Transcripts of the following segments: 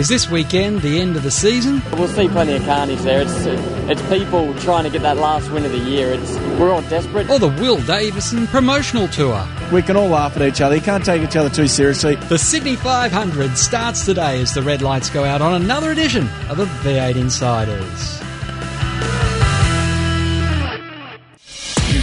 Is this weekend the end of the season? We'll see plenty of carnies there. It's it's people trying to get that last win of the year. It's we're all desperate. Or the Will Davison promotional tour? We can all laugh at each other. You can't take each other too seriously. The Sydney 500 starts today as the red lights go out on another edition of the V8 Insiders.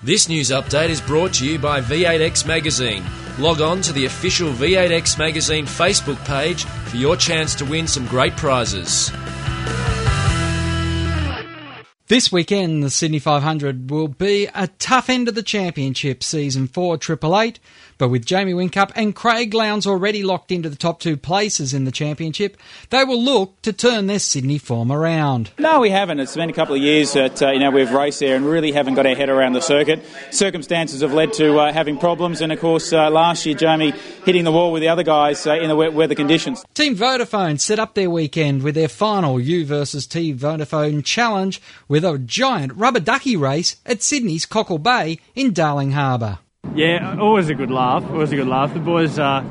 This news update is brought to you by V8X Magazine. Log on to the official V8X Magazine Facebook page for your chance to win some great prizes. This weekend, the Sydney 500 will be a tough end of the championship, season 4 Triple Eight. But with Jamie Whincup and Craig Lowndes already locked into the top two places in the championship, they will look to turn their Sydney form around. No, we haven't. It's been a couple of years that uh, you know we've raced there and really haven't got our head around the circuit. Circumstances have led to uh, having problems, and of course uh, last year Jamie hitting the wall with the other guys uh, in the wet weather conditions. Team Vodafone set up their weekend with their final U versus T Vodafone challenge with a giant rubber ducky race at Sydney's Cockle Bay in Darling Harbour. Yeah, always a good laugh. Always a good laugh. The boys, uh,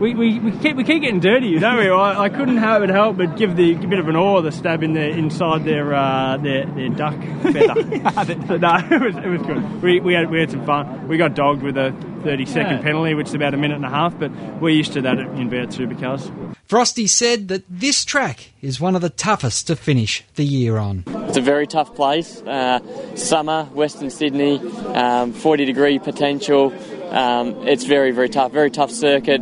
we, we, we keep we keep getting dirty, don't we? I, I couldn't help but help but give the a bit of an oar the stab in the inside their uh, their, their duck feather. no, it was it was good. We, we had we had some fun. We got dogged with a 30 second Yeah. penalty, which is about a minute and a half, but we're used to that in V8 supercars. Frosty said that this track is one of the toughest to finish the year on. It's a very tough place. Uh, summer, Western Sydney, um, 40 degree potential. Um, it's very, very tough. Very tough circuit.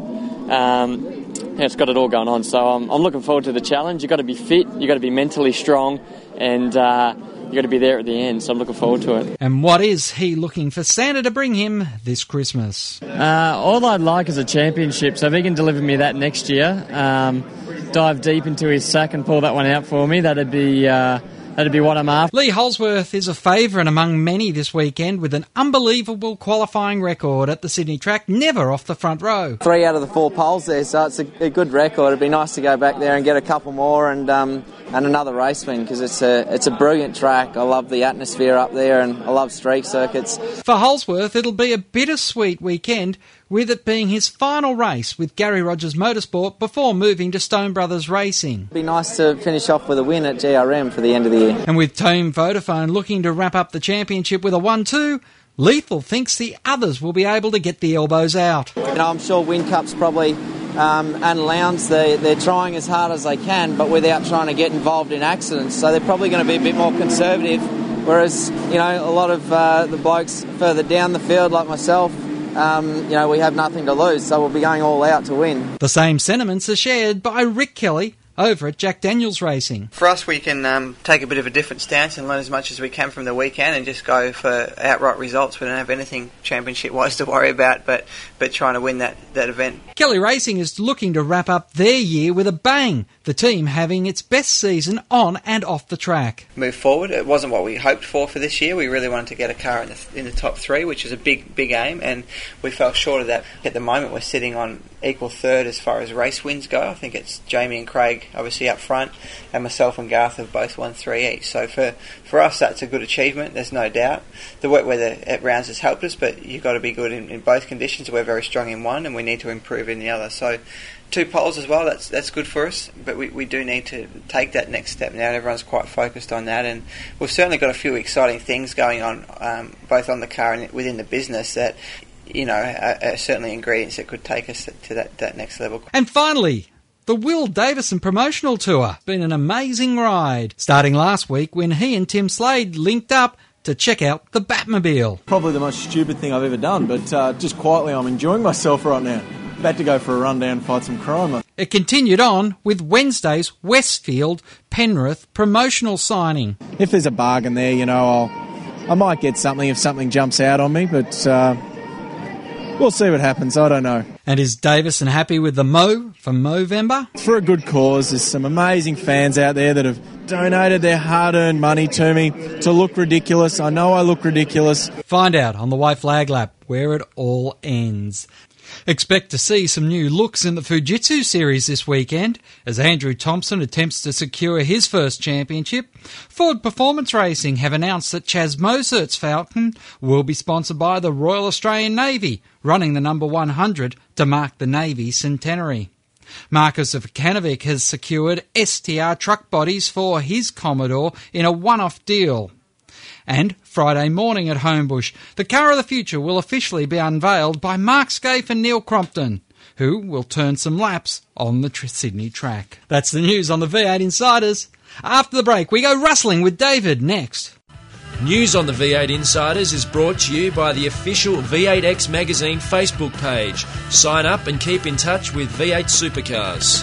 Um, it's got it all going on. So I'm, I'm looking forward to the challenge. You've got to be fit. You've got to be mentally strong, and uh, you've got to be there at the end. So I'm looking forward to it. And what is he looking for Santa to bring him this Christmas? Uh, all I'd like is a championship. So if he can deliver me that next year, um, dive deep into his sack and pull that one out for me, that'd be uh, that'd be what I'm after. Lee Holdsworth is a favourite among many this weekend with an unbelievable qualifying record at the Sydney track, never off the front row. Three out of the four poles there, so it's a, a good record. It'd be nice to go back there and get a couple more and um, and another race win because it's a it's a brilliant track. I love the atmosphere up there and I love streak circuits. For Holdsworth, it'll be a bittersweet weekend, with it being his final race with Gary Rogers Motorsport before moving to Stone Brothers Racing. It'd be nice to finish off with a win at GRM for the end of the year. And with Team Vodafone looking to wrap up the championship with a 1 2, Lethal thinks the others will be able to get the elbows out. You know, I'm sure Whincup's probably um, and Lowndes they they're trying as hard as they can, but without trying to get involved in accidents. So they're probably going to be a bit more conservative. Whereas you know a lot of uh, the blokes further down the field, like myself, um, you know we have nothing to lose, so we'll be going all out to win. The same sentiments are shared by Rick Kelly over at Jack Daniels Racing. For us, we can um, take a bit of a different stance and learn as much as we can from the weekend and just go for outright results. We don't have anything championship wise to worry about, but, but trying to win that, that event. Kelly Racing is looking to wrap up their year with a bang, the team having its best season on and off the track. Move forward. It wasn't what we hoped for for this year. We really wanted to get a car in the, in the top three, which is a big, big aim, and we fell short of that. At the moment, we're sitting on equal third as far as race wins go. I think it's Jamie and Craig obviously up front, and myself and Garth have both won three each. So for, for us, that's a good achievement. There's no doubt. The wet weather at rounds has helped us, but you've got to be good in, in both conditions. We're very strong in one, and we need to improve in the other. So two poles as well. That's that's good for us, but we, we do need to take that next step now. And everyone's quite focused on that, and we've certainly got a few exciting things going on, um, both on the car and within the business that. You know, are, are certainly ingredients that could take us to that, that next level. And finally, the Will Davison promotional tour. has Been an amazing ride. Starting last week when he and Tim Slade linked up to check out the Batmobile. Probably the most stupid thing I've ever done, but uh, just quietly, I'm enjoying myself right now. About to go for a run down and fight some crime. It continued on with Wednesday's Westfield Penrith promotional signing. If there's a bargain there, you know, I'll, I might get something if something jumps out on me, but uh, we'll see what happens. I don't know. And is Davison happy with the Mo for Movember? For a good cause. There's some amazing fans out there that have donated their hard earned money to me to look ridiculous. I know I look ridiculous. Find out on the White Flag Lap where it all ends. Expect to see some new looks in the Fujitsu series this weekend as Andrew Thompson attempts to secure his first championship. Ford Performance Racing have announced that Chaz Mostert's Falcon will be sponsored by the Royal Australian Navy, running the number 100 to mark the Navy centenary. Marcus Zukanovic has secured STR truck bodies for his Commodore in a one-off deal. And Friday morning at Homebush, the car of the future will officially be unveiled by Mark Skaife and Neil Crompton, who will turn some laps on the Sydney track. That's the news on the V8 Insiders. After the break, we go rustling with David next. News on the V8 Insiders is brought to you by the official V8X Magazine Facebook page. Sign up and keep in touch with V8 Supercars.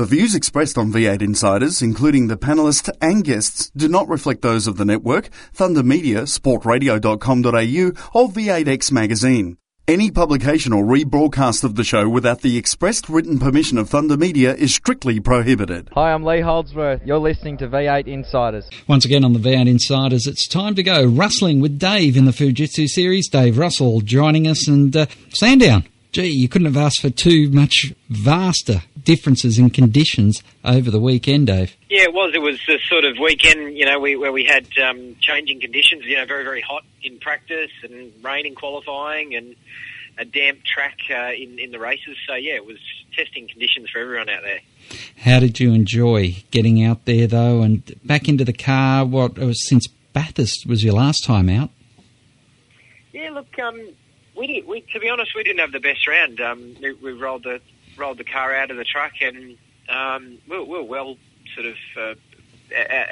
The views expressed on V8 Insiders, including the panelists and guests, do not reflect those of the network, Thunder Media, sportradio.com.au, or V8X Magazine. Any publication or rebroadcast of the show without the expressed written permission of Thunder Media is strictly prohibited. Hi, I'm Lee Holdsworth. You're listening to V8 Insiders. Once again on the V8 Insiders, it's time to go rustling with Dave in the Fujitsu series. Dave Russell joining us and uh, Sandown. Gee, you couldn't have asked for too much vaster differences in conditions over the weekend, Dave. Yeah, it was. It was a sort of weekend, you know, we, where we had um, changing conditions. You know, very very hot in practice and rain in qualifying and a damp track uh, in in the races. So yeah, it was testing conditions for everyone out there. How did you enjoy getting out there though, and back into the car? What uh, since Bathurst was your last time out? Yeah, look, um, we, did, we to be honest, we didn't have the best round. Um, we, we rolled the rolled the car out of the truck, and um, we, were, we were well sort of uh,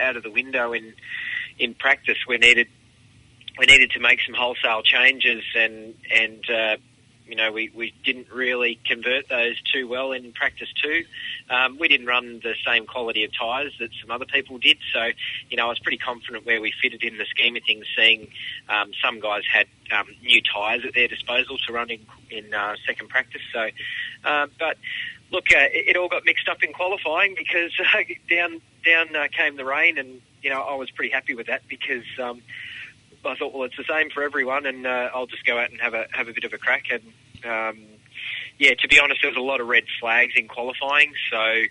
out of the window in in practice. We needed we needed to make some wholesale changes, and and uh, you know we, we didn't really convert those too well in practice too. Um, we didn't run the same quality of tyres that some other people did, so you know I was pretty confident where we fitted in the scheme of things. Seeing um, some guys had um, new tyres at their disposal to run in in uh, second practice, so uh, but look, uh, it, it all got mixed up in qualifying because uh, down down uh, came the rain, and you know I was pretty happy with that because. I thought, well, it's the same for everyone, and uh, I'll just go out and have a have a bit of a crack. And um, yeah, to be honest, there was a lot of red flags in qualifying, so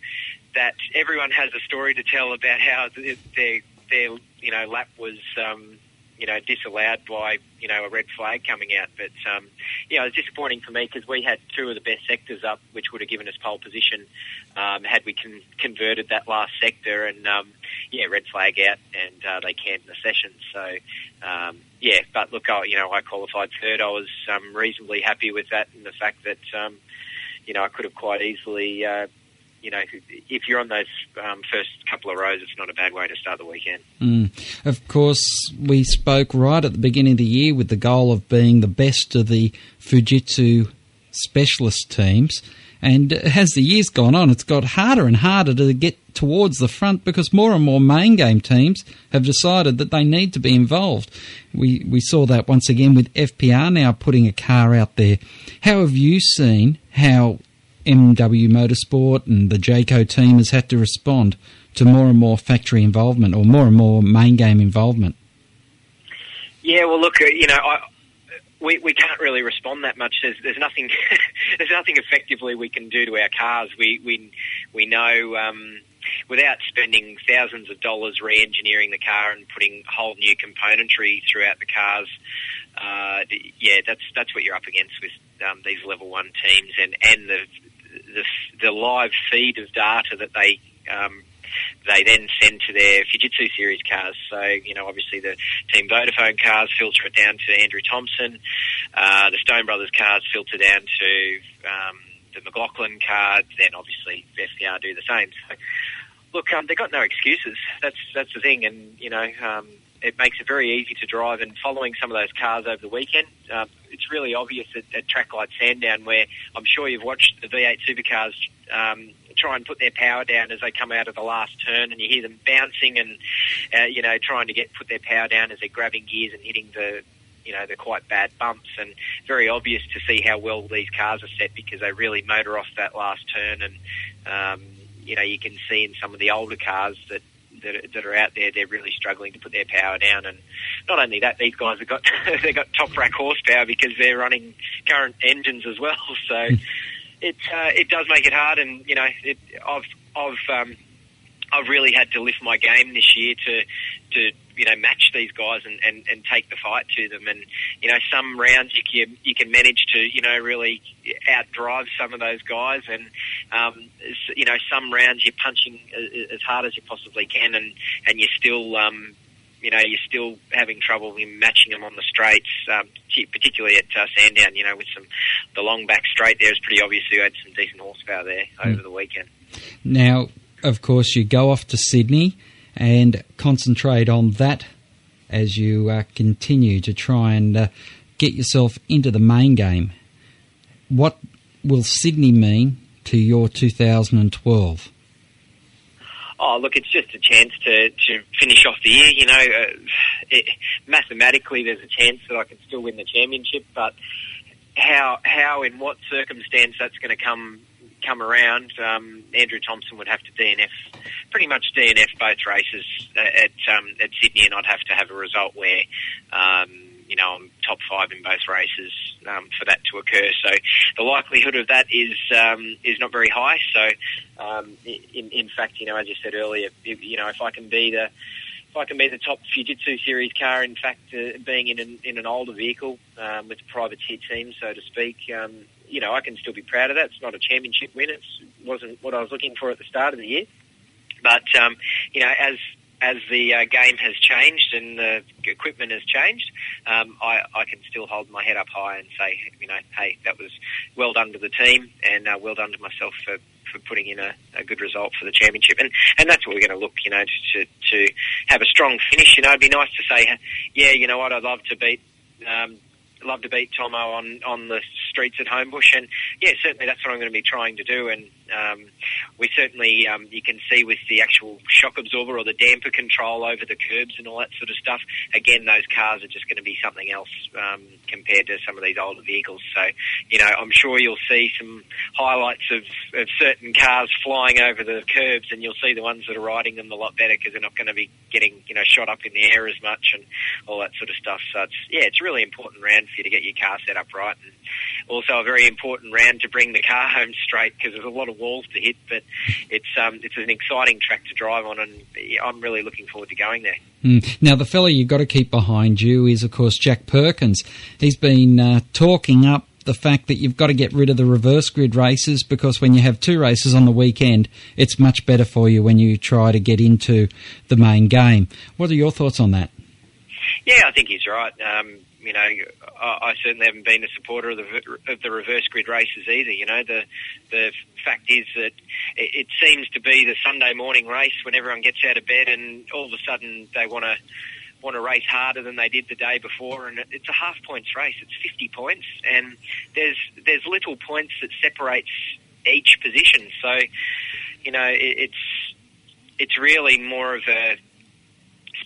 that everyone has a story to tell about how their their you know lap was um, you know disallowed by you know a red flag coming out. But um, yeah, it was disappointing for me because we had two of the best sectors up, which would have given us pole position um, had we con- converted that last sector. And um, yeah, red flag out, and uh, they canned the session. So um, yeah, but look, I, you know, I qualified third. I was um, reasonably happy with that, and the fact that um, you know I could have quite easily. Uh, you know, if you're on those um, first couple of rows, it's not a bad way to start the weekend. Mm. Of course, we spoke right at the beginning of the year with the goal of being the best of the Fujitsu specialist teams. And as the years gone on, it's got harder and harder to get towards the front because more and more main game teams have decided that they need to be involved. We we saw that once again with FPR now putting a car out there. How have you seen how MW Motorsport and the Jayco team has had to respond to more and more factory involvement or more and more main game involvement? Yeah, well, look, uh, you know, I, we we can't really respond that much. There's there's nothing there's nothing effectively we can do to our cars. We we we know um, without spending thousands of dollars re-engineering the car and putting whole new componentry throughout the cars. Uh, yeah, that's that's what you're up against with um, these level one teams, and and the the, the live feed of data that they um, they then send to their Fujitsu series cars. So, you know, obviously the Team Vodafone cars filter it down to Andrew Thompson. Uh, the Stone Brothers cars filter down to um, the McLaughlin card. Then obviously FPR do the same. So, look, um, they've got no excuses. That's that's the thing, and you know. Um, it makes it very easy to drive and following some of those cars over the weekend. Uh, it's really obvious at, at track like Sandown where I'm sure you've watched the V8 supercars um, try and put their power down as they come out of the last turn, and you hear them bouncing and uh, you know trying to get put their power down as they're grabbing gears and hitting the you know the quite bad bumps, and very obvious to see how well these cars are set because they really motor off that last turn, and um, you know you can see in some of the older cars that that are, that are out there, they're really struggling to put their power down. And not only that, these guys have got they've got top rack horsepower because they're running current engines as well. So it uh, it does make it hard. And you know, it, I've I've um, I've really had to lift my game this year to to you know match these guys and, and, and take the fight to them. And you know, some rounds you can you can manage to you know really outdrive some of those guys, and um, you know some rounds you're punching as hard as you possibly can, and and you're still um, you know, you're still having trouble in matching them on the straights, um, particularly at uh, Sandown, you know, with some, the long back straight there is pretty obvious you had some decent horsepower there mm. over the weekend. Now, of course, you go off to Sydney and concentrate on that as you uh, continue to try and uh, get yourself into the main game. What will Sydney mean to your 2012? Oh, look, it's just a chance to, to finish off the year. You know, uh, it, mathematically, there's a chance that I can still win the championship, but how, how, in what circumstance that's going to come come around, um, Andrew Thompson would have to DNF, pretty much DNF both races at um, at Sydney, and I'd have to have a result where. Um, you know, I'm top five in both races um, for that to occur. So the likelihood of that is um, is not very high. So um, in, in fact, you know, as you said earlier, you know, if I can be the if I can be the top Fujitsu series car, in fact, uh, being in an, in an older vehicle um, with a privateer team, so to speak, um, you know, I can still be proud of that. It's not a championship win. It wasn't what I was looking for at the start of the year. But, um, you know, as as the uh, game has changed and the equipment has changed, um, I, I can still hold my head up high and say, you know, hey, that was well done to the team and uh, well done to myself for, for putting in a, a good result for the championship. And, and that's what we're going to look, you know, to, to have a strong finish. You know, it'd be nice to say, yeah, you know what, I'd love to beat um, love to beat Tomo on, on the streets at Homebush. And yeah, certainly that's what I'm going to be trying to do. And um, we certainly, um, you can see with the actual shock absorber or the damper control over the curbs and all that sort of stuff, again, those cars are just going to be something else um, compared to some of these older vehicles. So, you know, I'm sure you'll see some highlights of, of certain cars flying over the curbs and you'll see the ones that are riding them a lot better because they're not going to be getting, you know, shot up in the air as much and all that sort of stuff. So it's, yeah, it's really important round for you to get your car set up right. And also a very important round to bring the car home straight because there's a lot of walls to hit, but it's um, it's an exciting track to drive on, and I'm really looking forward to going there. Mm. Now, the fella you've got to keep behind you is, of course, Jack Perkins. He's been uh, talking up the fact that you've got to get rid of the reverse grid races because when you have two races on the weekend, it's much better for you when you try to get into the main game. What are your thoughts on that? Yeah, I think he's right. Um, you know, I, I certainly haven't been a supporter of the of the reverse grid races either. You know, the the fact is that it, it seems to be the Sunday morning race when everyone gets out of bed, and all of a sudden they want to want to race harder than they did the day before, and it's a half points race. It's 50 points, and there's there's little points that separates each position. So, you know, it, it's it's really more of a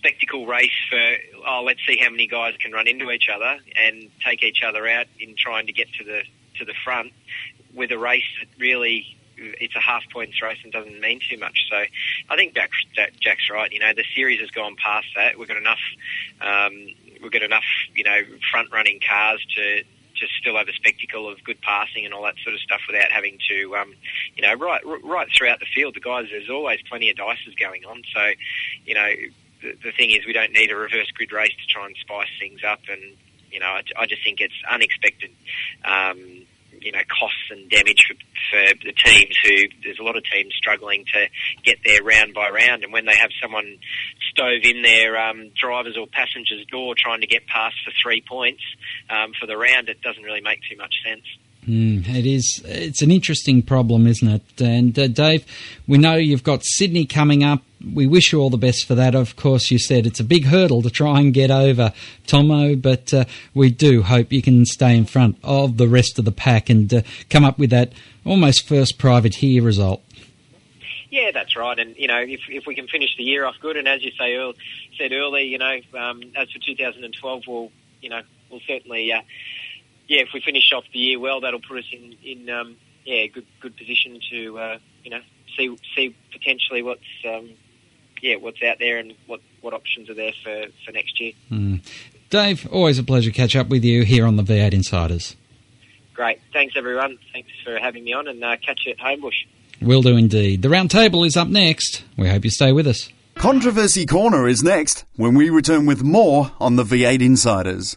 spectacle race for oh let's see how many guys can run into each other and take each other out in trying to get to the to the front with a race that really it's a half points race and doesn't mean too much. So I think Jack, Jack's right. You know the series has gone past that. We've got enough. Um, we've got enough. You know front running cars to to still have a spectacle of good passing and all that sort of stuff without having to, um, you know, right right throughout the field, the guys there's always plenty of dices going on. So, you know, the, thing is we don't need a reverse grid race to try and spice things up, and you know, I, I just think it's unexpected. Um, you know, costs and damage for, for the teams who, there's a lot of teams struggling to get there round by round. And when they have someone stove in their um, driver's or passenger's door trying to get past for three points um, for the round, it doesn't really make too much sense. Mm, it is. It's an interesting problem, isn't it? And uh, Dave, we know you've got Sydney coming up. We wish you all the best for that. Of course, you said it's a big hurdle to try and get over, Tomo, but uh, we do hope you can stay in front of the rest of the pack and uh, come up with that almost first privateer result. Yeah, that's right. And you know, if if we can finish the year off good, and as you say, Earl, said earlier, you know, um, as for 2012, we'll you know we'll certainly uh, yeah, if we finish off the year well, that'll put us in in um, yeah good good position to uh, you know see see potentially what's um, yeah what's out there and what what options are there for for next year. Mm. Dave, always a pleasure to catch up with you here on the V8 Insiders. Great, thanks everyone. Thanks for having me on, and uh, catch you at Homebush. Will do indeed. The round table is up next. We hope you stay with us. Controversy Corner is next when we return with more on the V8 Insiders.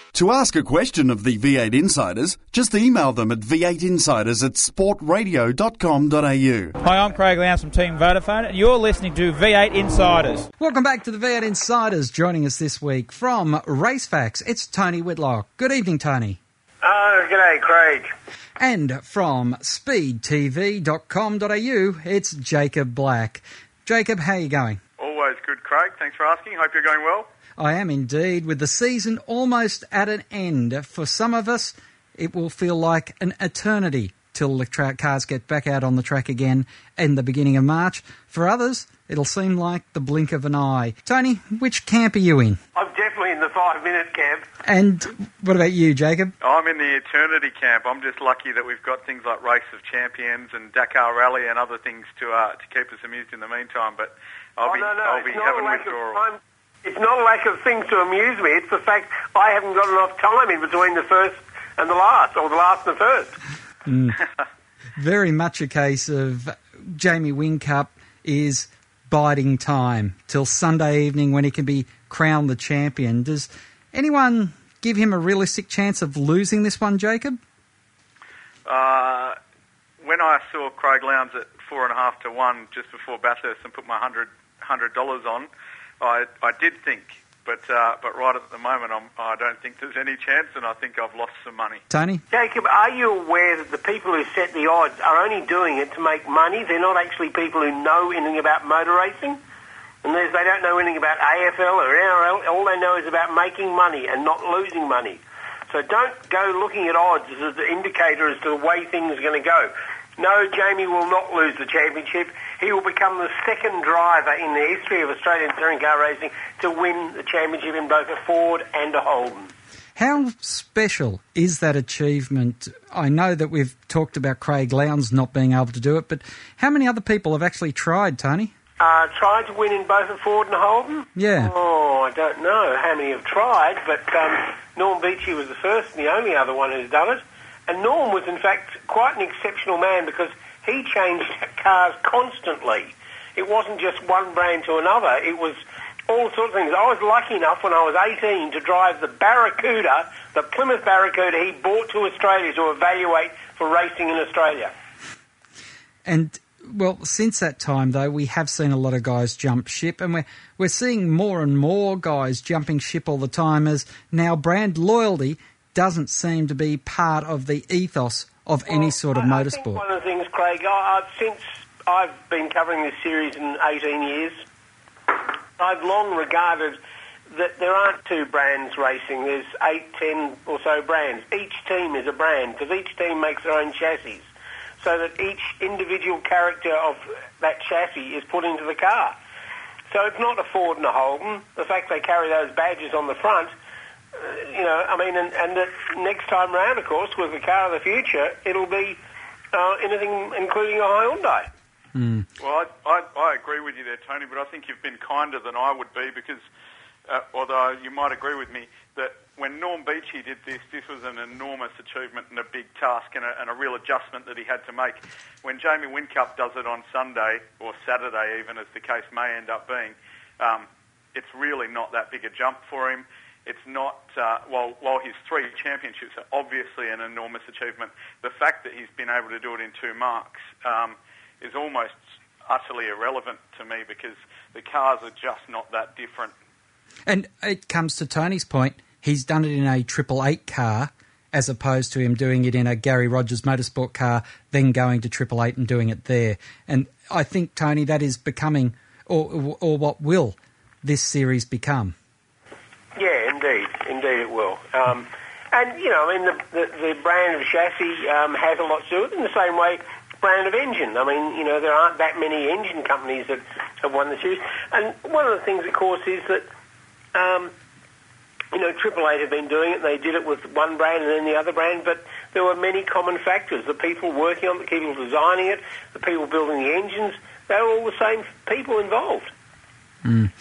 To ask a question of the V8 Insiders, just email them at v8insiders at sportradio.com.au. Hi, I'm Craig Lowndes from Team Vodafone, and you're listening to V8 Insiders. Welcome back to the V8 Insiders. Joining us this week from Racefacts, it's Tony Whitlock. Good evening, Tony. Oh, g'day, Craig. And from speedtv.com.au, it's Jacob Black. Jacob, how are you going? Always good, Craig. Thanks for asking. Hope you're going well. I am indeed. With the season almost at an end, for some of us, it will feel like an eternity till the tra- cars get back out on the track again in the beginning of March. For others, it'll seem like the blink of an eye. Tony, which camp are you in? I'm definitely in the five minute camp. And what about you, Jacob? I'm in the eternity camp. I'm just lucky that we've got things like Race of Champions and Dakar Rally and other things to uh, to keep us amused in the meantime. But I'll oh, be no, no, I'll be having a lack withdrawal. Time. It's not a lack of things to amuse me. It's the fact I haven't got enough time in between the first and the last, or the last and the first. Mm. Very much a case of Jamie Whincup is biding time till Sunday evening when he can be crowned the champion. Does anyone give him a realistic chance of losing this one, Jacob? Uh, when I saw Craig Lowndes at four and a half to one just before Bathurst and put my hundred hundred dollars on, I I did think, but uh, but right at the moment I'm, I don't think there's any chance, and I think I've lost some money. Tony, Jacob, are you aware that the people who set the odds are only doing it to make money? They're not actually people who know anything about motor racing. And there's- they don't know anything about AFL or NRL. All they know is about making money and not losing money. So don't go looking at odds as the indicator as to the way things are going to go. No, Jamie will not lose the championship. He will become the second driver in the history of Australian touring car racing to win the championship in both a Ford and a Holden. how special is that achievement? I know that we've talked about Craig Lowndes not being able to do it, but how many other people have actually tried, Tony? Uh, tried to win in both a Ford and a Holden? Yeah. Oh, I don't know how many have tried, but um, Norm Beechey was the first and the only other one who's done it. And Norm was, in fact, quite an exceptional man because he changed cars constantly. It wasn't just one brand to another. It was all sorts of things. I was lucky enough when I was 18 to drive the Barracuda, the Plymouth Barracuda he brought to Australia to evaluate for racing in Australia. And well, since that time though, we have seen a lot of guys jump ship, and we're we're seeing more and more guys jumping ship all the time. As now, brand loyalty doesn't seem to be part of the ethos of any sort of I motorsport. one of the things, Craig, I, I've, since I've been covering this series in 18 years, I've long regarded that there aren't two brands racing. There's eight, ten or so brands. Each team is a brand because each team makes their own chassis, so that each individual character of that chassis is put into the car. So it's not a Ford and a Holden. The fact they carry those badges on the front, you know, I mean, and, and the next time round, of course, with the car of the future, it'll be uh, anything including a Hyundai. Mm. Well, I, I, I agree with you there, Tony, but I think you've been kinder than I would be because, uh, although you might agree with me, that when Norm Beechey did this, this was an enormous achievement and a big task and a, and a real adjustment that he had to make. When Jamie Whincup does it on Sunday, or Saturday even, as the case may end up being, um, it's really not that big a jump for him. It's not, uh, while, while his three championships are obviously an enormous achievement, the fact that he's been able to do it in two marques um, is almost utterly irrelevant to me because the cars are just not that different. And it comes to Tony's point. He's done it in a Triple Eight car, as opposed to him doing it in a Gary Rogers Motorsport car, then going to Triple Eight and doing it there. And I think Tony, that is becoming, or or what will this series become? Indeed it will. Um, and you know, I mean, the, the, the brand of chassis um, has a lot to do with it. In the same way, brand of engine. I mean, you know, there aren't that many engine companies that have won the series. And one of the things, of course, is that. Um, you know, Triple Eight have been doing it. They did it with one brand and then the other brand, but there were many common factors. The people working on it, the people designing it, the people building the engines, they were all the same people involved. Mm.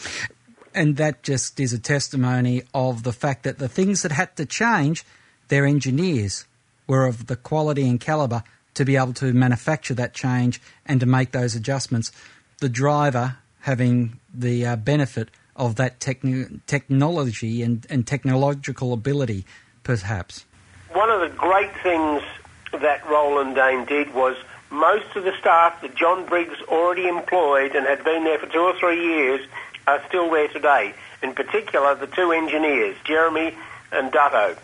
And that just is a testimony of the fact that the things that had to change, their engineers were of the quality and calibre to be able to manufacture that change and to make those adjustments. The driver having the uh, benefit of that techn- technology and, and technological ability, perhaps. One of the great things that Roland Dane did was most of the staff that John Briggs already employed and had been there for two or three years are still there today. In particular, the two engineers, Jeremy and Dutto.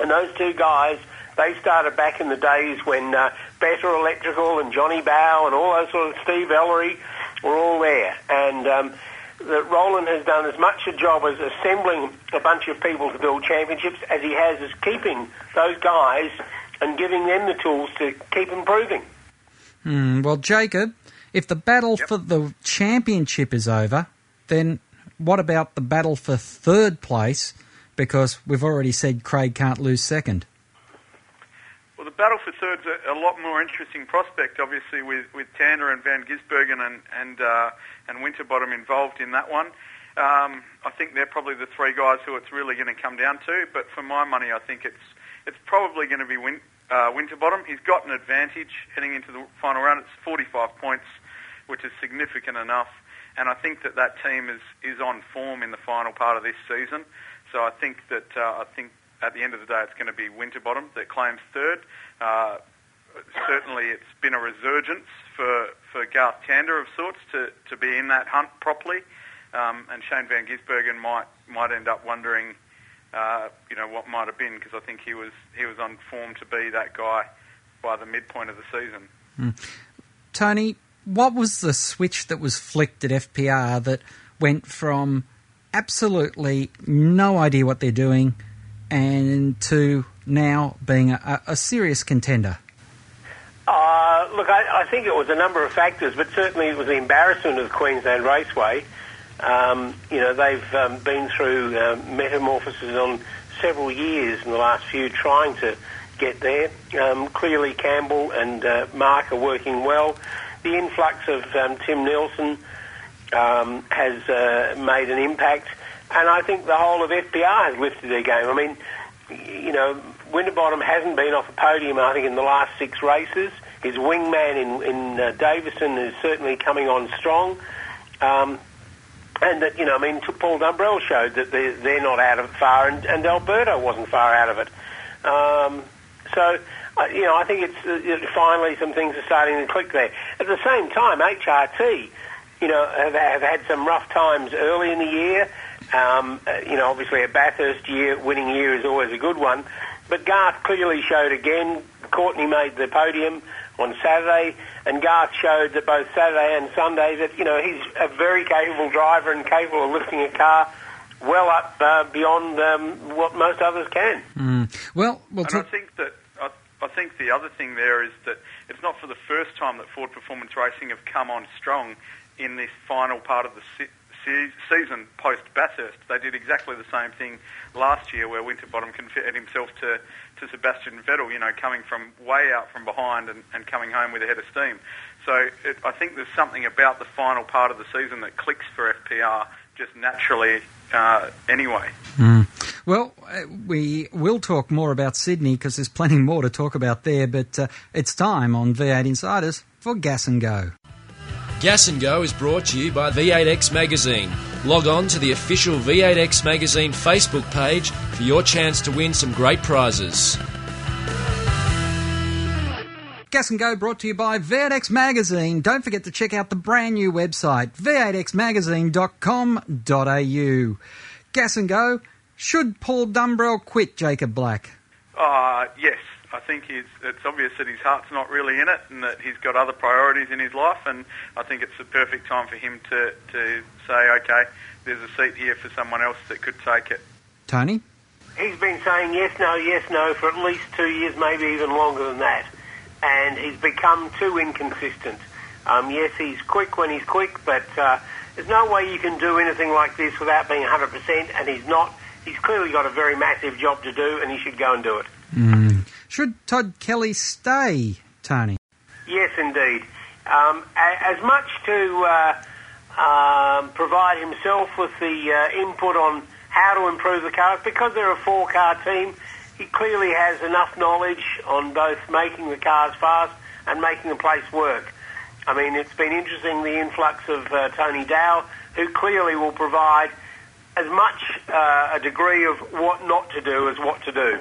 And those two guys, they started back in the days when uh, Betta Electrical and Johnny Bowe and all those sort of Steve Ellery were all there. And um, that Roland has done as much a job as assembling a bunch of people to build championships as he has as keeping those guys and giving them the tools to keep improving. Hmm, well, Jacob, if the battle yep. for the championship is over, then what about the battle for third place? Because we've already said Craig can't lose second. Well, the battle for third's a, a lot more interesting prospect, obviously, with, with Tander and Van Gisbergen and and, uh, and Winterbottom involved in that one. Um, I think they're probably the three guys who it's really going to come down to. But for my money, I think it's it's probably going to be Win, uh, Winterbottom. He's got an advantage heading into the final round. It's 45 points, which is significant enough. And I think that that team is, is on form in the final part of this season. So I think that uh, I think at the end of the day, it's going to be Winterbottom that claims third. Uh, certainly, it's been a resurgence for, for Garth Tander of sorts to, to be in that hunt properly. Um, and Shane Van Gisbergen might might end up wondering, uh, you know, what might have been because I think he was he was on form to be that guy by the midpoint of the season. Mm. Tony, what was the switch that was flicked at FPR that went from absolutely no idea what they're doing and to now being a, a serious contender? Uh, look, I, I, think it was a number of factors, but certainly it was the embarrassment of Queensland Raceway. Um, you know, they've um, been through uh, metamorphosis on several years in the last few trying to get there. Um, clearly, Campbell and uh, Mark are working well. The influx of um, Tim Nielsen um, has uh, made an impact and I think the whole of FPR has lifted their game. I mean, you know, Winterbottom hasn't been off a podium, I think, in the last six races. His wingman in, in uh, Davison is certainly coming on strong. Um, and that, you know, I mean, Paul Dumbrell showed that they're, they're not out of it far, and, and Alberto wasn't far out of it. Um, so, you know, I think it's uh, finally some things are starting to click there. At the same time, HRT, you know, have, have had some rough times early in the year. Um, uh, you know, obviously a Bathurst year, winning year is always a good one. But Garth clearly showed again. Courtney made the podium on Saturday, and Garth showed that both Saturday and Sunday that you know he's a very capable driver and capable of lifting a car well up uh, beyond um, what most others can. Mm. Well, we'll and talk. I think that I, think the other thing there is that it's not for the first time that Ford Performance Racing have come on strong in this final part of the se- se- season post Bathurst. They did exactly the same thing last year, where Winterbottom compared himself to, to Sebastian Vettel. You know, coming from way out from behind and, and coming home with a head of steam. So it, I think there's something about the final part of the season that clicks for FPR just naturally uh, anyway. Mm. Well, uh, we will talk more about Sydney because there's plenty more to talk about there, but uh, it's time on V8 Insiders for Gas and Go. Gas and Go is brought to you by V8X Magazine. Log on to the official V8X Magazine Facebook page for your chance to win some great prizes. Gas and Go brought to you by V8X Magazine. Don't forget to check out the brand new website, v8xmagazine.com.au. Gas and Go, should Paul Dumbrell quit Jacob Black? Uh, yes, I think he's, it's obvious that his heart's not really in it and that he's got other priorities in his life, and I think it's the perfect time for him to, to say, okay, there's a seat here for someone else that could take it. Tony? He's been saying yes, no, yes, no for at least two years, maybe even longer than that. And he's become too inconsistent. Um, yes, he's quick when he's quick, but uh, there's no way you can do anything like this without being 100%, and he's not. He's clearly got a very massive job to do, and he should go and do it. Mm. Should Todd Kelly stay, Tony? Yes, indeed. Um, as much to uh, um, provide himself with the uh, input on how to improve the cars, because they're a four-car team, he clearly has enough knowledge on both making the cars fast and making the place work. I mean, it's been interesting the influx of uh, Tony Dow, who clearly will provide as much uh, a degree of what not to do as what to do.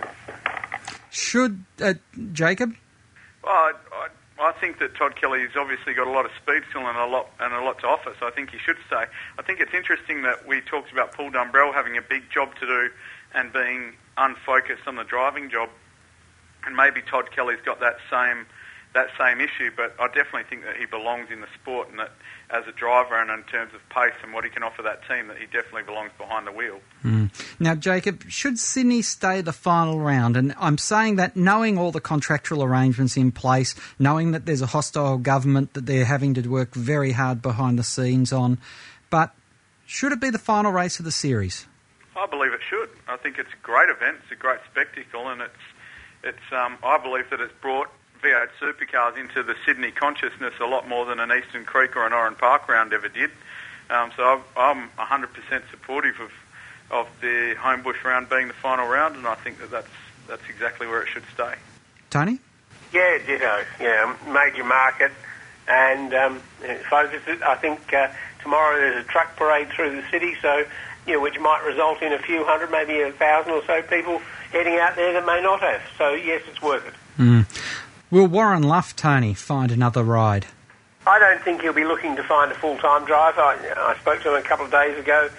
Should uh, Jacob? Well, I, I, I think that Todd Kelly's obviously got a lot of speed still and a lot and a lot to offer, so I think he should stay. I think it's interesting that we talked about Paul Dumbrell having a big job to do and being unfocused on the driving job, and maybe Todd Kelly's got that same that same issue, but I definitely think that he belongs in the sport and that as a driver and in terms of pace and what he can offer that team, that he definitely belongs behind the wheel. Mm. Now, Jacob, should Sydney stay the final round? And I'm saying that knowing all the contractual arrangements in place, knowing that there's a hostile government that they're having to work very hard behind the scenes on, but should it be the final race of the series? I believe it should. I think it's a great event. It's a great spectacle, and it's it's. Um, I believe that it's brought V8 supercars into the Sydney consciousness a lot more than an Eastern Creek or an Oran Park round ever did. Um, so I'm 100% supportive of of the Homebush round being the final round, and I think that that's that's exactly where it should stay. Tony? Yeah, ditto. Yeah, major market, and um, focus. I think uh, tomorrow there's a truck parade through the city, so you know, which might result in a few hundred, maybe a thousand or so people heading out there that may not have. So yes, it's worth it. Mm. Will Warren Luff, Tony, find another ride? I don't think he'll be looking to find a full-time driver. I, I spoke to him a couple of days ago.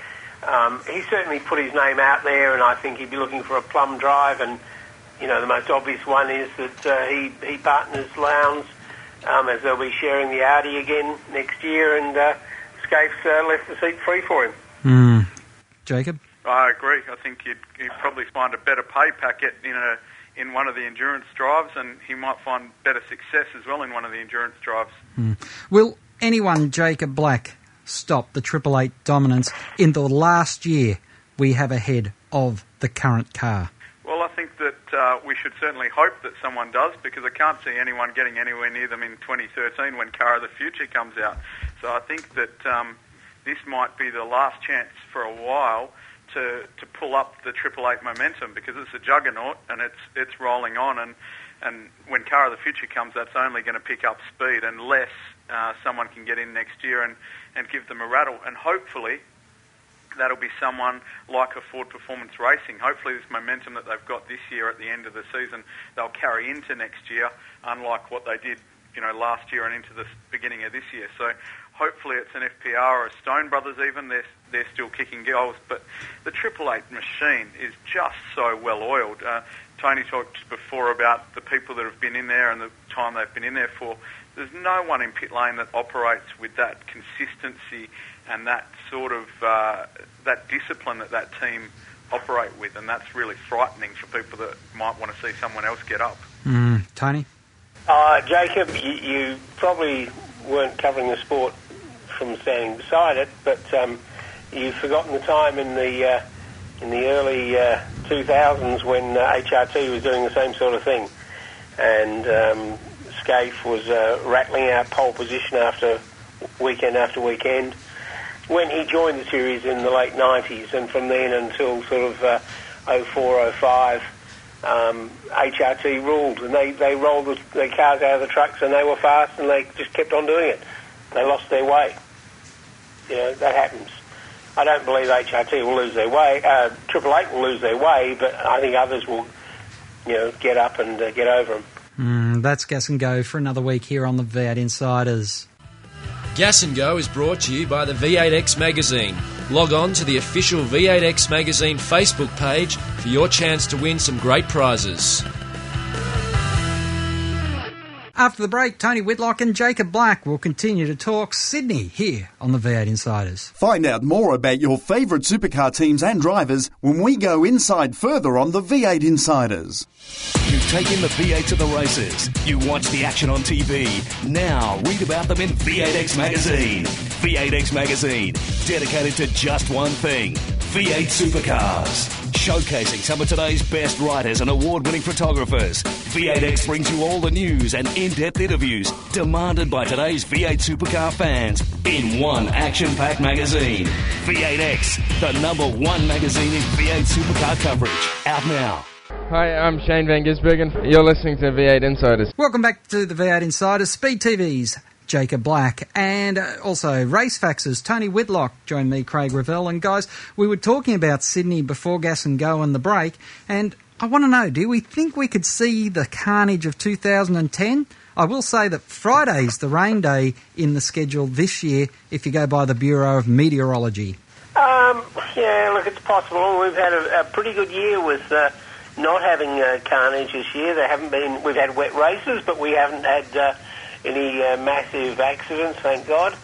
Um, he certainly put his name out there, and I think he'd be looking for a plum drive. And you know, the most obvious one is that uh, he he partners Lowndes um, as they'll be sharing the Audi again next year, and uh, Skaife's uh, left the seat free for him. Mm. Jacob? I agree. I think you'd, you'd probably find a better pay packet in a in one of the endurance drives, and he might find better success as well in one of the endurance drives. Mm. Will anyone, Jacob Black, stop the Triple Eight dominance in the last year we have ahead of the current car? Well, I think that uh, we should certainly hope that someone does, because I can't see anyone getting anywhere near them in 2013 when Car of the Future comes out. So I think that um, this might be the last chance for a while to, to pull up the Triple Eight momentum because it's a juggernaut and it's it's rolling on and and when Car of the Future comes, that's only going to pick up speed unless uh, someone can get in next year and, and give them a rattle. And hopefully that'll be someone like a Ford Performance Racing. Hopefully this momentum that they've got this year at the end of the season, they'll carry into next year, unlike what they did you know last year and into the beginning of this year. So hopefully it's an FPR or a Stone Brothers even. They're, they're still kicking goals. But the Triple Eight machine is just so well oiled. Uh, Tony talked before about the people that have been in there and the time they've been in there for. there's no one in pit lane that operates with that consistency and that sort of uh, that discipline that that team operate with, and that's really frightening for people that might want to see someone else get up. Mm, Tony? Uh, Jacob, you, you probably weren't covering the sport from standing beside it, but um, you've forgotten the time in the uh, in the early uh, 2000s when uh, HRT was doing the same sort of thing, and um, Skaife was uh, rattling out pole position after weekend after weekend. When he joined the series in the late 90s, and from then until sort of uh, 04, 05, um, HRT ruled, and they, they rolled the, the cars out of the trucks, and they were fast, and they just kept on doing it. They lost their way. You know, that happens. I don't believe HRT will lose their way. Uh, Triple Eight will lose their way, but I think others will, you know, get up and uh, get over them. Mm, that's Gas and Go for another week here on the V8 Insiders. Gas and Go is brought to you by the V8X magazine. Log on to the official V8X magazine Facebook page for your chance to win some great prizes. After the break, Tony Whitlock and Jacob Black will continue to talk Sydney here on the V8 Insiders. Find out more about your favourite supercar teams and drivers when we go inside further on the V8 Insiders. You've taken the V8 to the races. You watch the action on TV. Now read about them in V8X Magazine. V8X Magazine, dedicated to just one thing V8 supercars. Showcasing some of today's best writers and award winning photographers. V8X brings you all the news and in depth interviews demanded by today's V8 supercar fans in one action packed magazine. V8X, the number one magazine in V8 supercar coverage. Out now. Hi, I'm Shane Van Gisbergen. You're listening to V8 Insiders. Welcome back to the V8 Insiders, Speed TV's Jacob Black, and uh, also Race Faxes. Tony Whitlock joined me, Craig Revell. And guys, we were talking about Sydney before Gas and Go and the break, and I want to know do we think we could see the carnage of 2010? I will say that Friday's the rain day in the schedule this year if you go by the Bureau of Meteorology. Um, yeah, look, it's possible. We've had a, a pretty good year with uh, not having uh, carnage this year. There haven't been. We've had wet races, but we haven't had uh, any uh, massive accidents, thank God.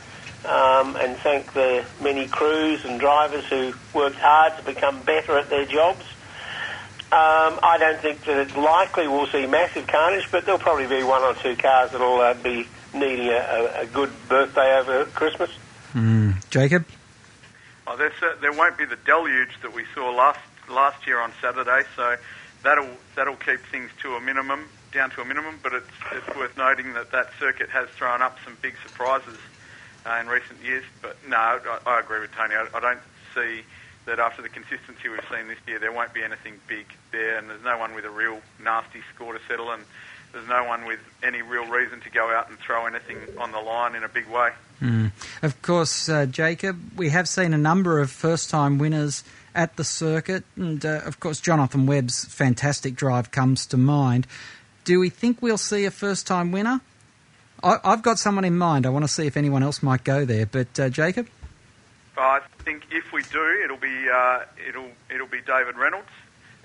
Um, and thank the many crews and drivers who worked hard to become better at their jobs. Um, I don't think that it's likely we'll see massive carnage, but there'll probably be one or two cars that'll uh, be needing a, a, a, good birthday over Christmas. Mm. Jacob? Oh, uh, there won't be the deluge that we saw last last year on Saturday, so that'll that'll keep things to a minimum, down to a minimum. But it's it's worth noting that that circuit has thrown up some big surprises uh, in recent years. But no, I, I agree with Tony. I, I don't see that after the consistency we've seen this year, there won't be anything big there, and there's no one with a real nasty score to settle, and there's no one with any real reason to go out and throw anything on the line in a big way. Mm. Of course, uh, Jacob, we have seen a number of first-time winners at the circuit, and uh, of course, Jonathan Webb's fantastic drive comes to mind. Do we think we'll see a first-time winner? I, have got someone in mind. I want to see if anyone else might go there, but uh, Jacob. I think if we do, it'll be uh, it'll it'll be David Reynolds,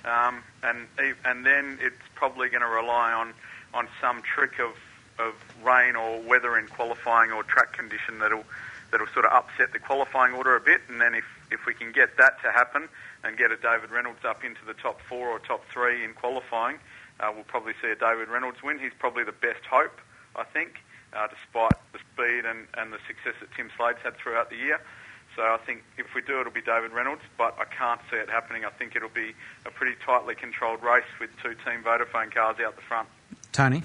um, and and then it's probably going to rely on on some trick of of rain or weather in qualifying or track condition that'll that'll sort of upset the qualifying order a bit, and then if if we can get that to happen and get a David Reynolds up into the top four or top three in qualifying, uh, we'll probably see a David Reynolds win. He's probably the best hope, I think, uh, despite the speed and, and the success that Tim Slade's had throughout the year. So I think if we do, it'll be David Reynolds, but I can't see it happening. I think it'll be a pretty tightly controlled race with two Team Vodafone cars out the front. Tony?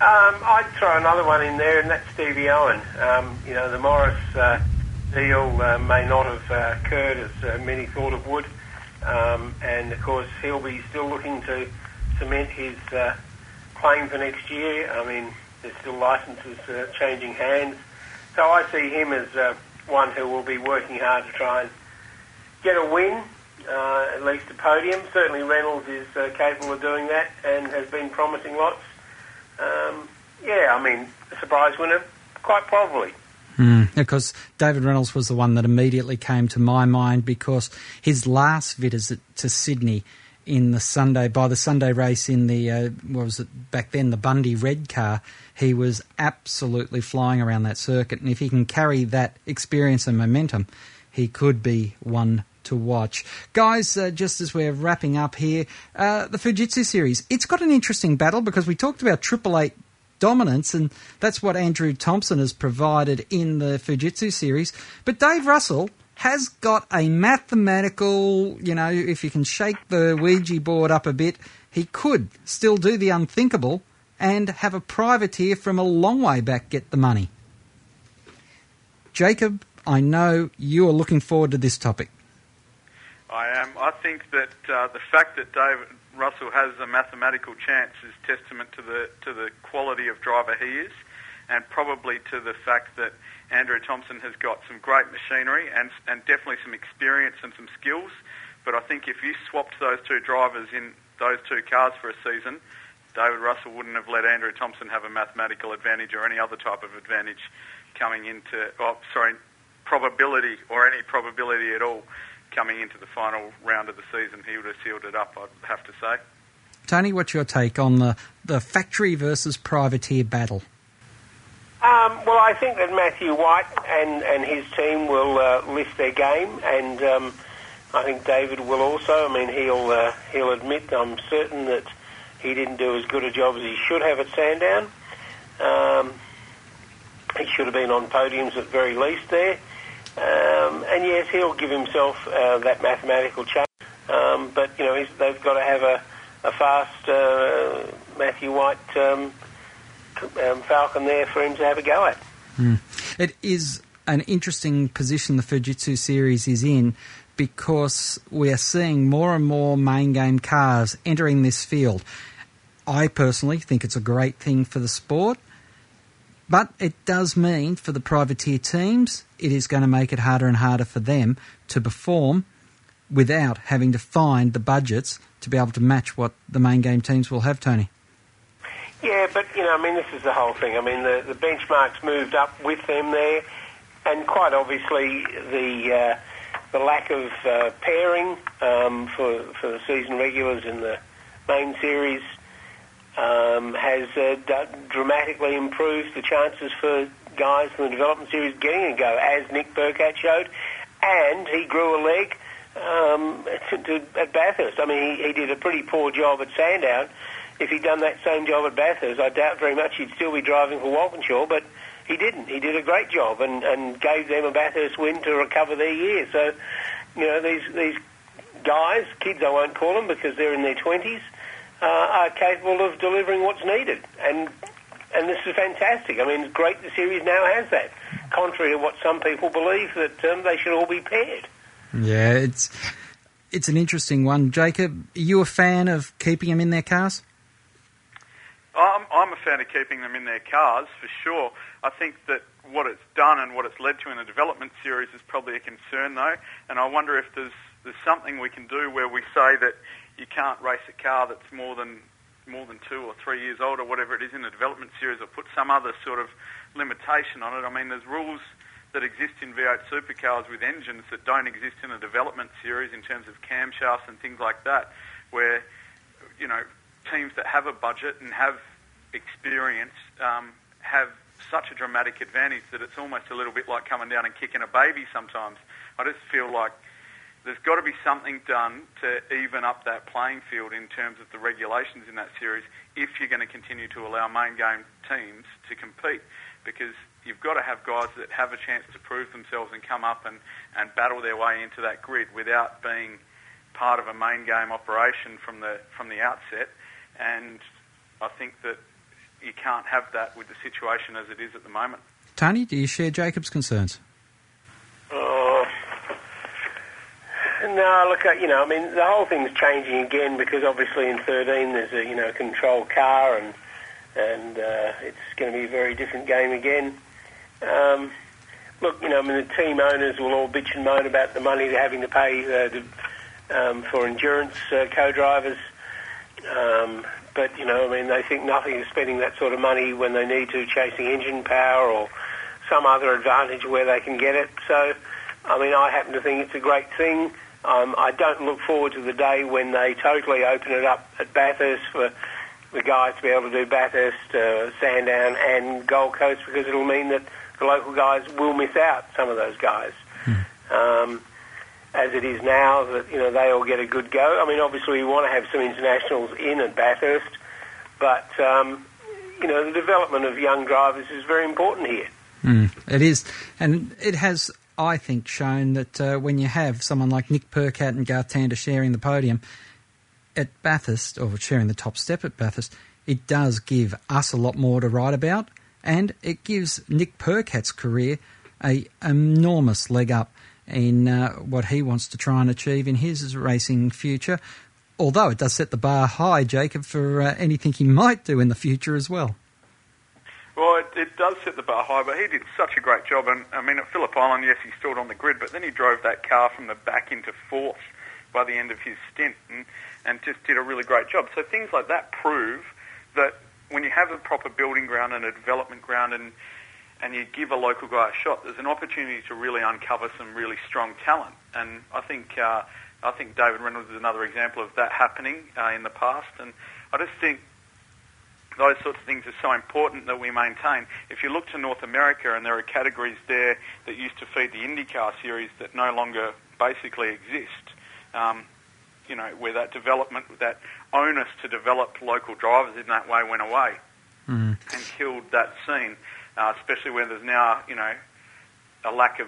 Um, I'd throw another one in there, and that's Stevie Owen. Um, you know, the Morris uh, deal uh, may not have uh, occurred as uh, many thought it would, um, and of course he'll be still looking to cement his claim for next year. I mean, there's still licenses uh, changing hands, so I see him as one who will be working hard to try and get a win, uh, at least a podium. Certainly Reynolds is uh, capable of doing that and has been promising lots. Um, yeah, I mean, a surprise winner, quite probably. Mm, because David Reynolds was the one that immediately came to my mind because his last visit to Sydney in the Sunday by the Sunday race in the uh, what was it back then the Bundy Red car. He was absolutely flying around that circuit, and if he can carry that experience and momentum, he could be one to watch. Guys, uh, just as we're wrapping up here, uh, the Fujitsu series, it's got an interesting battle because we talked about Triple Eight dominance, and that's what Andrew Thompson has provided in the Fujitsu series. But Dave Russell has got a mathematical, you know, if you can shake the Ouija board up a bit, he could still do the unthinkable and have a privateer from a long way back get the money. Jacob, I know you are looking forward to this topic. I am. I think that uh, the fact that David Russell has a mathematical chance is testament to the to the quality of driver he is, and probably to the fact that Andrew Thompson has got some great machinery and and definitely some experience and some skills. But I think if you swapped those two drivers in those two cars for a season, David Russell wouldn't have let Andrew Thompson have a mathematical advantage or any other type of advantage coming into, oh, sorry, probability or any probability at all coming into the final round of the season, he would have sealed it up, I'd have to say. Tony, what's your take on the, the factory versus privateer battle? Um, well, I think that Matthew White and, and his team will uh, lift their game, and um, I think David will also. I mean, he'll uh, he'll admit, I'm certain that he didn't do as good a job as he should have at Sandown. Um, he should have been on podiums at very least there. Um, and yes, he'll give himself uh, that mathematical chance. Um, but you know, they've got to have a, a fast uh, Matthew White um, um, Falcon there for him to have a go at. Mm. It is an interesting position the Fujitsu series is in because we are seeing more and more main game cars entering this field. I personally think it's a great thing for the sport. But it does mean for the privateer teams, it is going to make it harder and harder for them to perform without having to find the budgets to be able to match what the main game teams will have, Tony. Yeah, but, you know, I mean, this is the whole thing. I mean, the, the benchmarks moved up with them there, and quite obviously the, uh, the lack of uh, pairing um, for, for the season regulars in the main series um, has uh, d- dramatically improved the chances for guys in the development series getting a go, as Nick Percat showed, and he grew a leg um, to, to, at Bathurst. I mean, he, he did a pretty poor job at Sandown. If he'd done that same job at Bathurst, I doubt very much he'd still be driving for Walkinshaw, but he didn't. He did a great job and, and gave them a Bathurst win to recover their year. So, you know, these, these guys, kids I won't call them because they're in their 20s, uh, are capable of delivering what's needed. And and this is fantastic. I mean, it's great the series now has that, contrary to what some people believe that um, they should all be paired. Yeah, it's it's an interesting one. Jacob, are you a fan of keeping them in their cars? I'm, I'm a fan of keeping them in their cars for sure. I think that what it's done and what it's led to in the development series is probably a concern though, and I wonder if there's there's something we can do where we say that you can't race a car that's more than more than two or three years old or whatever it is in the development series or put some other sort of limitation on it. I mean, there's rules that exist in V8 supercars with engines that don't exist in a development series in terms of camshafts and things like that, where, you know, teams that have a budget and have experience um, have such a dramatic advantage that it's almost a little bit like coming down and kicking a baby sometimes. I just feel like there's got to be something done to even up that playing field in terms of the regulations in that series if you're going to continue to allow main game teams to compete because you've got to have guys that have a chance to prove themselves and come up and, and battle their way into that grid without being part of a main game operation from the from the outset and I think that you can't have that with the situation as it is at the moment. Tony, do you share Jacob's concerns? Oh, no, look, uh, you know, I mean, the whole thing's changing again because obviously in 13 there's a, you know, controlled car and and uh, it's going to be a very different game again. Um, look, you know, I mean, the team owners will all bitch and moan about the money they're having to pay uh, to, um, for endurance uh, co-drivers. Um, but, you know, I mean, they think nothing of spending that sort of money when they need to, chasing engine power or some other advantage where they can get it. So, I mean, I happen to think it's a great thing Um, I don't look forward to the day when they totally open it up at Bathurst for the guys to be able to do Bathurst, uh, Sandown, and Gold Coast because it'll mean that the local guys will miss out. Some of those guys. Um, as it is now, that you know they all get a good go. I mean, obviously we want to have some internationals in at Bathurst, but um, you know the development of young drivers is very important here. Mm, it is, and it has, I think, shown that uh, when you have someone like Nick Percat and Garth Tander sharing the podium at Bathurst, or sharing the top step at Bathurst, it does give us a lot more to write about, and it gives Nick Percat's career a enormous leg up in uh, what he wants to try and achieve in his racing future. Although it does set the bar high, Jacob, for uh, anything he might do in the future as well. Well, it, it does set the bar high, but he did such a great job. And I mean, at Phillip Island, yes, he stalled on the grid, but then he drove that car from the back into fourth by the end of his stint, and, and just did a really great job. So things like that prove that when you have a proper building ground and a development ground, and and you give a local guy a shot, there's an opportunity to really uncover some really strong talent. And I think uh, I think David Reynolds is another example of that happening uh, in the past. And I just think those sorts of things are so important that we maintain. If you look to North America, and there are categories there that used to feed the IndyCar series that no longer basically exist, um, you know, where that development, that onus to develop local drivers in that way went away Mm. and killed that scene, uh, especially where there's now, you know, a lack of,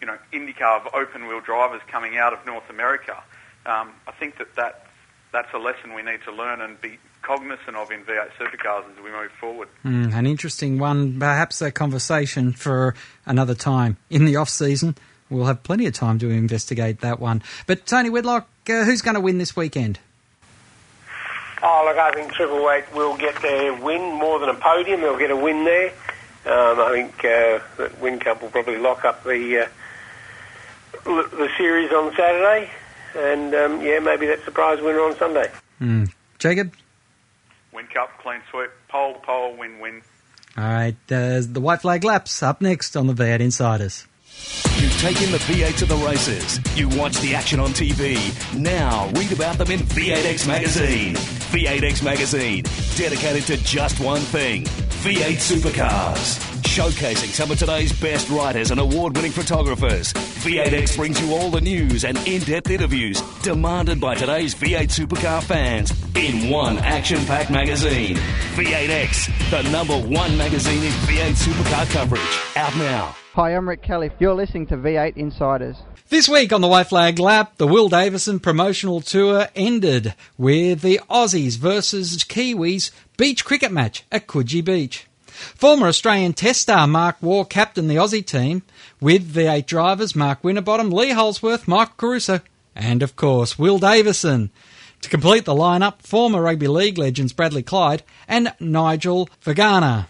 you know, IndyCar of open-wheel drivers coming out of North America. Um, I think that, that that's a lesson we need to learn and be cognizant of in V8 supercars as we move forward. Mm, an interesting one, perhaps a conversation for another time. In the off season, we'll have plenty of time to investigate that one. But Tony Whitlock, uh, who's going to win this weekend? Oh, look, I think Triple Eight will get their win more than a podium. They'll get a win there. Um, I think uh, that Whincup will probably lock up the uh, l- the series on Saturday, and um, yeah, maybe that surprise winner on Sunday. Mm. Jacob? Whincup, clean sweep, pole, pole, win, win. All right, uh, the white flag laps up next on the V8 Insiders. You've taken the V8 to the races. You watch the action on TV. Now read about them in V8X Magazine. V8X Magazine, dedicated to just one thing V8 supercars. Showcasing some of today's best writers and award winning photographers. V8X brings you all the news and in depth interviews demanded by today's V8 supercar fans in one action packed magazine. V8X, the number one magazine in V8 supercar coverage. Out now. Hi, I'm Rick Kelly. You're listening to V8 Insiders. This week on the White Flag Lap, the Will Davison promotional tour ended with the Aussies versus Kiwis beach cricket match at Coogee Beach. Former Australian Test star Mark Waugh captained the Aussie team with V8 drivers Mark Winterbottom, Lee Holdsworth, Mark Caruso, and of course Will Davison. To complete the lineup, former rugby league legends Bradley Clyde and Nigel Vagana.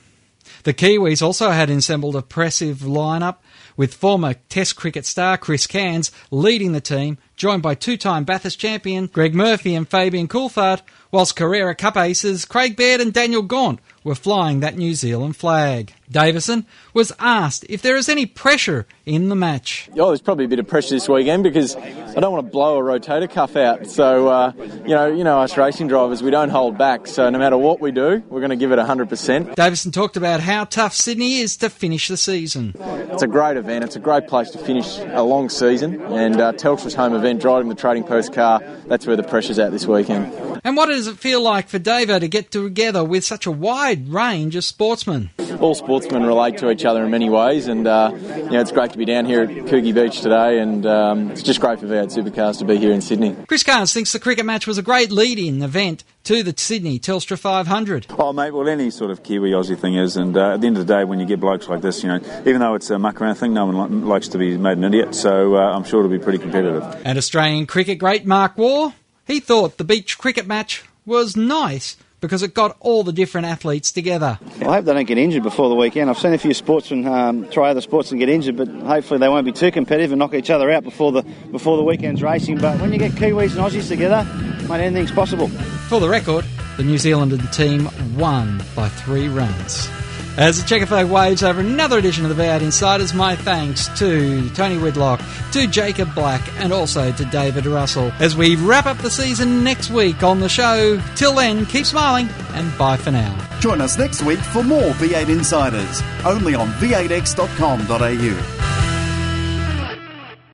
The Kiwis also had assembled a impressive lineup with former Test cricket star Chris Cairns leading the team, joined by two-time Bathurst champion Greg Murphy and Fabian Coulthard, whilst Carrera Cup aces Craig Baird and Daniel Gaunt were flying that New Zealand flag. Davison was asked if there is any pressure in the match. Oh, there's probably a bit of pressure this weekend because I don't want to blow a rotator cuff out. So, uh, you know, you know, us racing drivers, we don't hold back. So, no matter what we do, we're going to give it 100%. Davison talked about how tough Sydney is to finish the season. It's a great event. It's a great place to finish a long season. And uh, Telstra's home event, driving the Trading Post car, that's where the pressure's at this weekend. And what does it feel like for Davo to get together with such a wide range of sportsmen? All sportsmen relate to each other in many ways, and uh, you know it's great to be down here at Coogee Beach today, and um, it's just great for V8 Supercars to be here in Sydney. Chris Cairns thinks the cricket match was a great lead-in event to the Sydney Telstra 500. Oh, mate, well, any sort of Kiwi Aussie thing is, and uh, at the end of the day, when you get blokes like this, you know, even though it's a muck around thing, no one li- likes to be made an idiot, so uh, I'm sure it'll be pretty competitive. And Australian cricket great Mark Waugh, he thought the beach cricket match was nice because it got all the different athletes together. Well, I hope they don't get injured before the weekend. I've seen a few sportsmen um, try other sports and get injured, but hopefully they won't be too competitive and knock each other out before the before the weekend's racing. But when you get Kiwis and Aussies together, mate, anything's possible. For the record, the New Zealand team won by three runs. As the checker flag waves over another edition of the V8 Insiders, my thanks to Tony Whitlock, to Jacob Black, and also to David Russell. As we wrap up the season next week on the show, till then, keep smiling and bye for now. Join us next week for more V8 Insiders, only on v8x.com.au.